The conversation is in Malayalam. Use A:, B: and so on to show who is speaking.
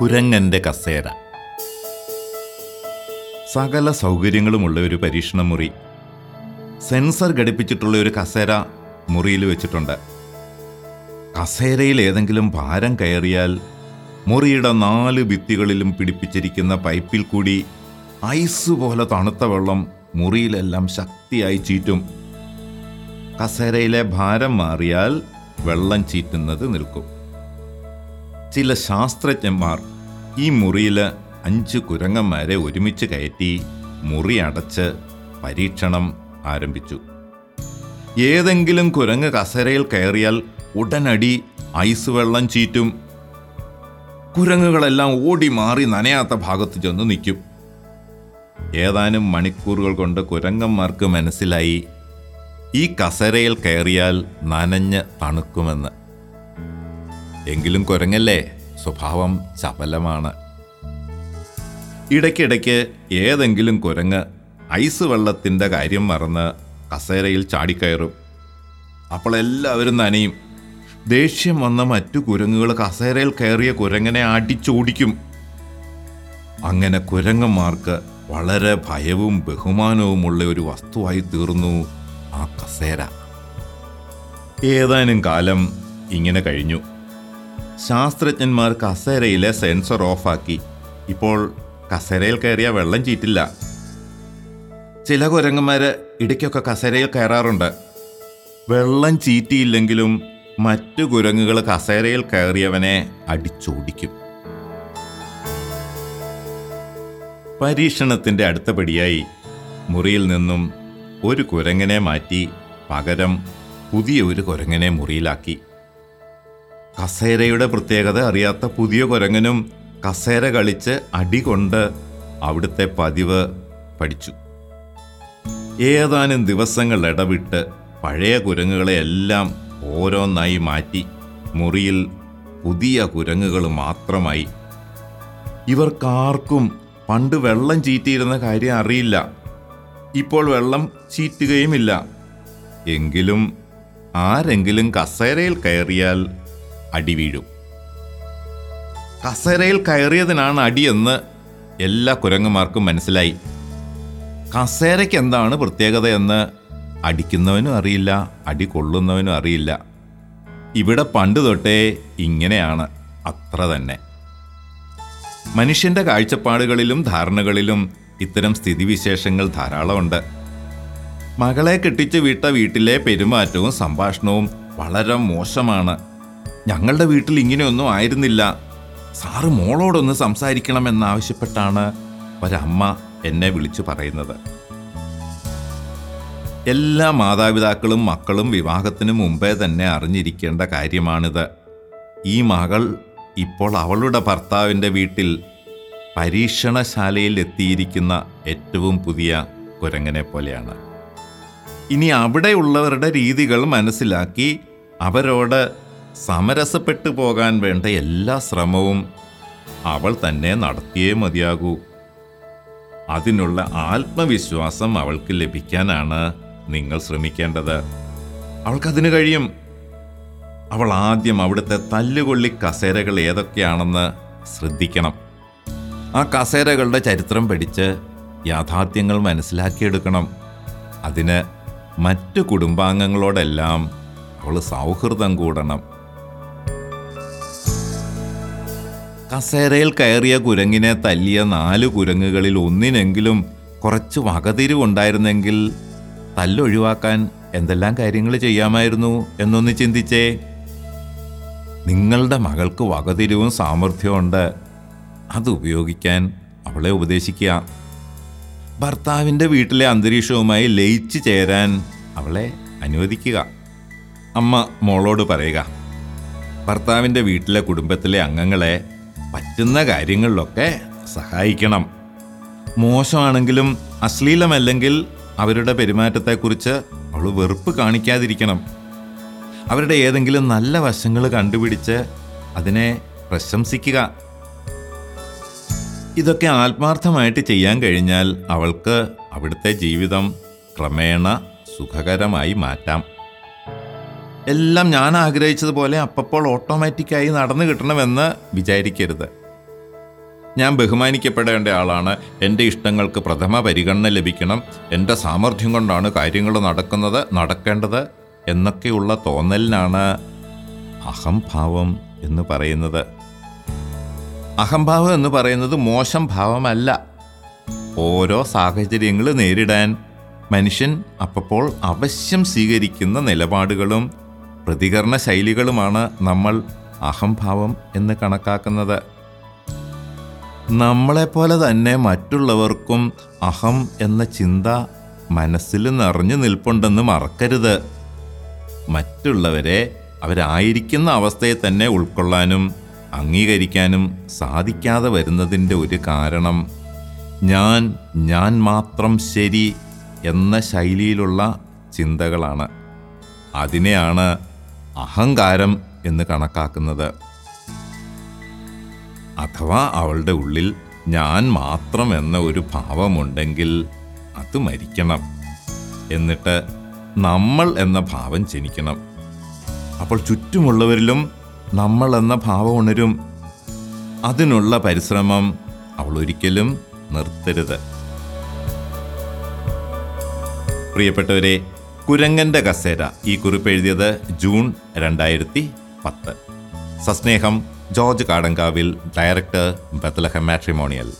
A: കുരങ്ങന്റെ കസേര. സകല സൗകര്യങ്ങളുമുള്ള ഒരു പരീക്ഷണ മുറി സെൻസർ ഘടിപ്പിച്ചിട്ടുള്ള ഒരു കസേര മുറിയിൽ വെച്ചിട്ടുണ്ട്. കസേരയിൽ ഏതെങ്കിലും ഭാരം കയറിയാൽ മുറിയുടെ നാല് ഭിത്തികളിലും പിടിപ്പിച്ചിരിക്കുന്ന പൈപ്പിൽ കൂടി ഐസ് പോലെ തണുത്ത വെള്ളം മുറിയിലെല്ലാം ശക്തിയായി ചീറ്റും. കസേരയിലെ ഭാരം മാറിയാൽ വെള്ളം ചീറ്റുന്നത് നിൽക്കും. ചില ശാസ്ത്രജ്ഞന്മാർ ഈ മുറിയിൽ അഞ്ച് കുരങ്ങന്മാരെ ഒരുമിച്ച് കയറ്റി മുറി അടച്ച് പരീക്ഷണം ആരംഭിച്ചു. ഏതെങ്കിലും കുരങ്ങ് കസരയിൽ കയറിയാൽ ഉടനടി ഐസ് വെള്ളം ചീറ്റും. കുരങ്ങുകളെല്ലാം ഓടി മാറി നനയാത്ത ഭാഗത്ത് ചെന്ന് നിൽക്കും. ഏതാനും മണിക്കൂറുകൾ കൊണ്ട് കുരങ്ങന്മാർക്ക് മനസ്സിലായി ഈ കസരയിൽ കയറിയാൽ നനഞ്ഞ് തണുക്കുമെന്ന്. എങ്കിലും കുരങ്ങല്ലേ? സ്വഭാവം ചപലമാണ്. ഇടയ്ക്കിടയ്ക്ക് ഏതെങ്കിലും കുരങ്ങ് ഐസ് വെള്ളത്തിന്റെ കാര്യം മറന്ന് കസേരയിൽ ചാടിക്കയറും. അപ്പോൾ എല്ലാവരും നനയും. ദേഷ്യം വന്ന മറ്റു കുരങ്ങുകൾ കസേരയിൽ കയറിയ കുരങ്ങനെ അടിച്ചോടിക്കും. അങ്ങനെ കുരങ്ങന്മാർക്ക് വളരെ ഭയവും ബഹുമാനവുമുള്ള ഒരു വസ്തുവായി തീർന്നു ആ കസേര. ഏതാനും കാലം ഇങ്ങനെ കഴിഞ്ഞു. ശാസ്ത്രജ്ഞന്മാർ കസേരയിലെ സെൻസർ ഓഫാക്കി. ഇപ്പോൾ കസേരയിൽ കയറിയ വെള്ളം ചീറ്റില്ല. ചില കുരങ്ങന്മാർ ഇടയ്ക്കൊക്കെ കസേരയിൽ കയറാറുണ്ട്. വെള്ളം ചീറ്റിയില്ലെങ്കിലും മറ്റു കുരങ്ങുകൾ കസേരയിൽ കയറിയവനെ അടിച്ചോടിക്കും. പരീക്ഷണത്തിന്റെ അടുത്ത പടിയായി മുറിയിൽ നിന്നും ഒരു കുരങ്ങനെ മാറ്റി പകരം പുതിയ ഒരു കുരങ്ങനെ മുറിയിലാക്കി. കസേരയുടെ പ്രത്യേകത അറിയാത്ത പുതിയ കുരങ്ങനും കസേര കളിച്ച് അടി കൊണ്ട് അവിടുത്തെ പതിവ് പഠിച്ചു. ഏതാനും ദിവസങ്ങൾ ഇടവിട്ട് പഴയ കുരങ്ങുകളെയെല്ലാം ഓരോന്നായി മാറ്റി മുറിയിൽ പുതിയ കുരങ്ങുകൾ മാത്രമായി. ഇവർക്കാർക്കും പണ്ട് വെള്ളം ചീറ്റിയിരുന്ന കാര്യം അറിയില്ല. ഇപ്പോൾ വെള്ളം ചീറ്റുകയുമില്ല. എങ്കിലും ആരെങ്കിലും കസേരയിൽ കയറിയാൽ അടി വീഴും. കസേരയിൽ കയറിയതിനാണ് അടിയെന്ന് എല്ലാ കുരങ്ങന്മാർക്കും മനസ്സിലായി. കസേരയ്ക്ക് എന്താണ് പ്രത്യേകതയെന്ന് അടിക്കുന്നവനും അറിയില്ല അടി കൊള്ളുന്നവനും അറിയില്ല. ഇവിടെ പണ്ട് തൊട്ടേ ഇങ്ങനെയാണ് അത്ര തന്നെ. മനുഷ്യന്റെ കാഴ്ചപ്പാടുകളിലും ധാരണകളിലും ഇത്തരം സ്ഥിതിവിശേഷങ്ങൾ ധാരാളമുണ്ട്. മകളെ കെട്ടിച്ച് വിട്ട വീട്ടിലെ പെരുമാറ്റവും സംഭാഷണവും വളരെ മോശമാണ്. ഞങ്ങളുടെ വീട്ടിൽ ഇങ്ങനെയൊന്നും ആയിരുന്നില്ല. സാറ് മോളോടൊന്ന് സംസാരിക്കണമെന്നാവശ്യപ്പെട്ടാണ് ഒരമ്മ എന്നെ വിളിച്ചു പറയുന്നത്. എല്ലാ മാതാപിതാക്കളും മക്കളും വിവാഹത്തിന് മുമ്പേ തന്നെ അറിഞ്ഞിരിക്കേണ്ട കാര്യമാണിത്. ഈ മകൾ ഇപ്പോൾ അവളുടെ ഭർത്താവിന്റെ വീട്ടിൽ പരീക്ഷണശാലയിൽ എത്തിയിരിക്കുന്ന ഏറ്റവും പുതിയ കുരങ്ങനെ പോലെയാണ്. ഇനി അവിടെയുള്ളവരുടെ രീതികൾ മനസ്സിലാക്കി അവരോട് സമരസപ്പെട്ടു പോകാൻ വേണ്ട എല്ലാ ശ്രമവും അവൾ തന്നെ നടത്തിയേ മതിയാകൂ. അതിനുള്ള ആത്മവിശ്വാസം അവൾക്ക് ലഭിക്കാനാണ് നിങ്ങൾ ശ്രമിക്കേണ്ടത്. അവൾക്കതിന് കഴിയും. അവൾ ആദ്യം അവിടുത്തെ തല്ലുകൊള്ളി കസേരകൾ ഏതൊക്കെയാണെന്ന് ശ്രദ്ധിക്കണം. ആ കസേരകളുടെ ചരിത്രം പഠിച്ച് യാഥാർത്ഥ്യങ്ങൾ മനസ്സിലാക്കിയെടുക്കണം. അതിന് മറ്റു കുടുംബാംഗങ്ങളോടെല്ലാം അവൾ സൗഹൃദം കൂടണം. കസേരയിൽ കയറിയ കുരങ്ങിനെ തല്ലിയ നാല് കുരങ്ങുകളിൽ ഒന്നിനെങ്കിലും കുറച്ച് വകതിരിവുണ്ടായിരുന്നെങ്കിൽ തല്ലൊഴിവാക്കാൻ എന്തെല്ലാം കാര്യങ്ങൾ ചെയ്യാമായിരുന്നു എന്നൊന്ന് ചിന്തിച്ചേ. നിങ്ങളുടെ മകൾക്ക് വകതിരിവും സാമർഥ്യവും ഉണ്ട്. അത് ഉപയോഗിക്കാൻ അവളെ ഉപദേശിക്കുക. ഭർത്താവിന്റെ വീട്ടിലെ അന്തരീക്ഷവുമായി ലയിച്ചു ചേരാൻ അവളെ അനുവദിക്കുക. അമ്മ മോളോട് പറയുക ഭർത്താവിന്റെ വീട്ടിലെ കുടുംബത്തിലെ അംഗങ്ങളെ പറ്റുന്ന കാര്യങ്ങളിലൊക്കെ സഹായിക്കണം. മോശമാണെങ്കിലും അശ്ലീലമല്ലെങ്കിൽ അവരുടെ പെരുമാറ്റത്തെക്കുറിച്ച് അവൾ വെറുപ്പ് കാണിക്കാതിരിക്കണം. അവരുടെ ഏതെങ്കിലും നല്ല വശങ്ങൾ കണ്ടുപിടിച്ച് അതിനെ പ്രശംസിക്കുക. ഇതൊക്കെ ആത്മാർത്ഥമായിട്ട് ചെയ്യാൻ കഴിഞ്ഞാൽ അവൾക്ക് അവിടുത്തെ ജീവിതം ക്രമേണ സുഖകരമായി മാറ്റാം. എല്ലാം ഞാൻ ആഗ്രഹിച്ചതുപോലെ അപ്പപ്പോൾ ഓട്ടോമാറ്റിക്കായി നടന്നു കിട്ടണമെന്ന് വിചാരിക്കരുത്. ഞാൻ ബഹുമാനിക്കപ്പെടേണ്ട ആളാണ്. എന്റെ ഇഷ്ടങ്ങൾക്ക് പ്രഥമ പരിഗണന ലഭിക്കണം. എന്റെ സാമർഥ്യം കൊണ്ടാണ് കാര്യങ്ങൾ നടക്കുന്നത് നടക്കേണ്ടത് എന്നൊക്കെയുള്ള തോന്നലിനാണ് അഹംഭാവം എന്ന് പറയുന്നത്. അഹംഭാവം എന്ന് പറയുന്നത് മോശം ഭാവമല്ല. ഓരോ സാഹചര്യങ്ങൾ നേരിടാൻ മനുഷ്യൻ അപ്പോൾ അവശ്യം സ്വീകരിക്കുന്ന നിലപാടുകളും പ്രതികരണ ശൈലികളുമാണ് നമ്മൾ അഹംഭാവം എന്ന് കണക്കാക്കുന്നത്. നമ്മളെപ്പോലെ തന്നെ മറ്റുള്ളവർക്കും അഹം എന്ന ചിന്ത മനസ്സിൽ നിറഞ്ഞു നിൽപ്പുണ്ടെന്ന് മറക്കരുത്. മറ്റുള്ളവരെ അവരായിരിക്കുന്ന അവസ്ഥയെ തന്നെ ഉൾക്കൊള്ളാനും അംഗീകരിക്കാനും സാധിക്കാതെ വരുന്നതിന്റെ ഒരു കാരണം ഞാൻ ഞാൻ മാത്രം ശരി എന്ന ശൈലിയിലുള്ള ചിന്തകളാണ്. അതിനെയാണ് അഹങ്കാരം എന്ന് കണക്കാക്കുന്നത്. അഥവാ അവളുടെ ഉള്ളിൽ ഞാൻ മാത്രം എന്ന ഒരു ഭാവമുണ്ടെങ്കിൽ അത് മരിക്കണം. എന്നിട്ട് നമ്മൾ എന്ന ഭാവം ജനിക്കണം. അപ്പോൾ ചുറ്റുമുള്ളവരിലും നമ്മൾ എന്ന ഭാവം ഉണരും. അതിനുള്ള പരിശ്രമം അവൾ ഒരിക്കലും നിർത്തരുത്. പ്രിയപ്പെട്ടവരെ കുരങ്ങന്റെ കസേര ഈ കുറിപ്പ് എഴുതിയത് ജൂൺ രണ്ടായിരത്തി പത്ത്. സസ്നേഹം George Kadankavil director Bethlehem matrimonial.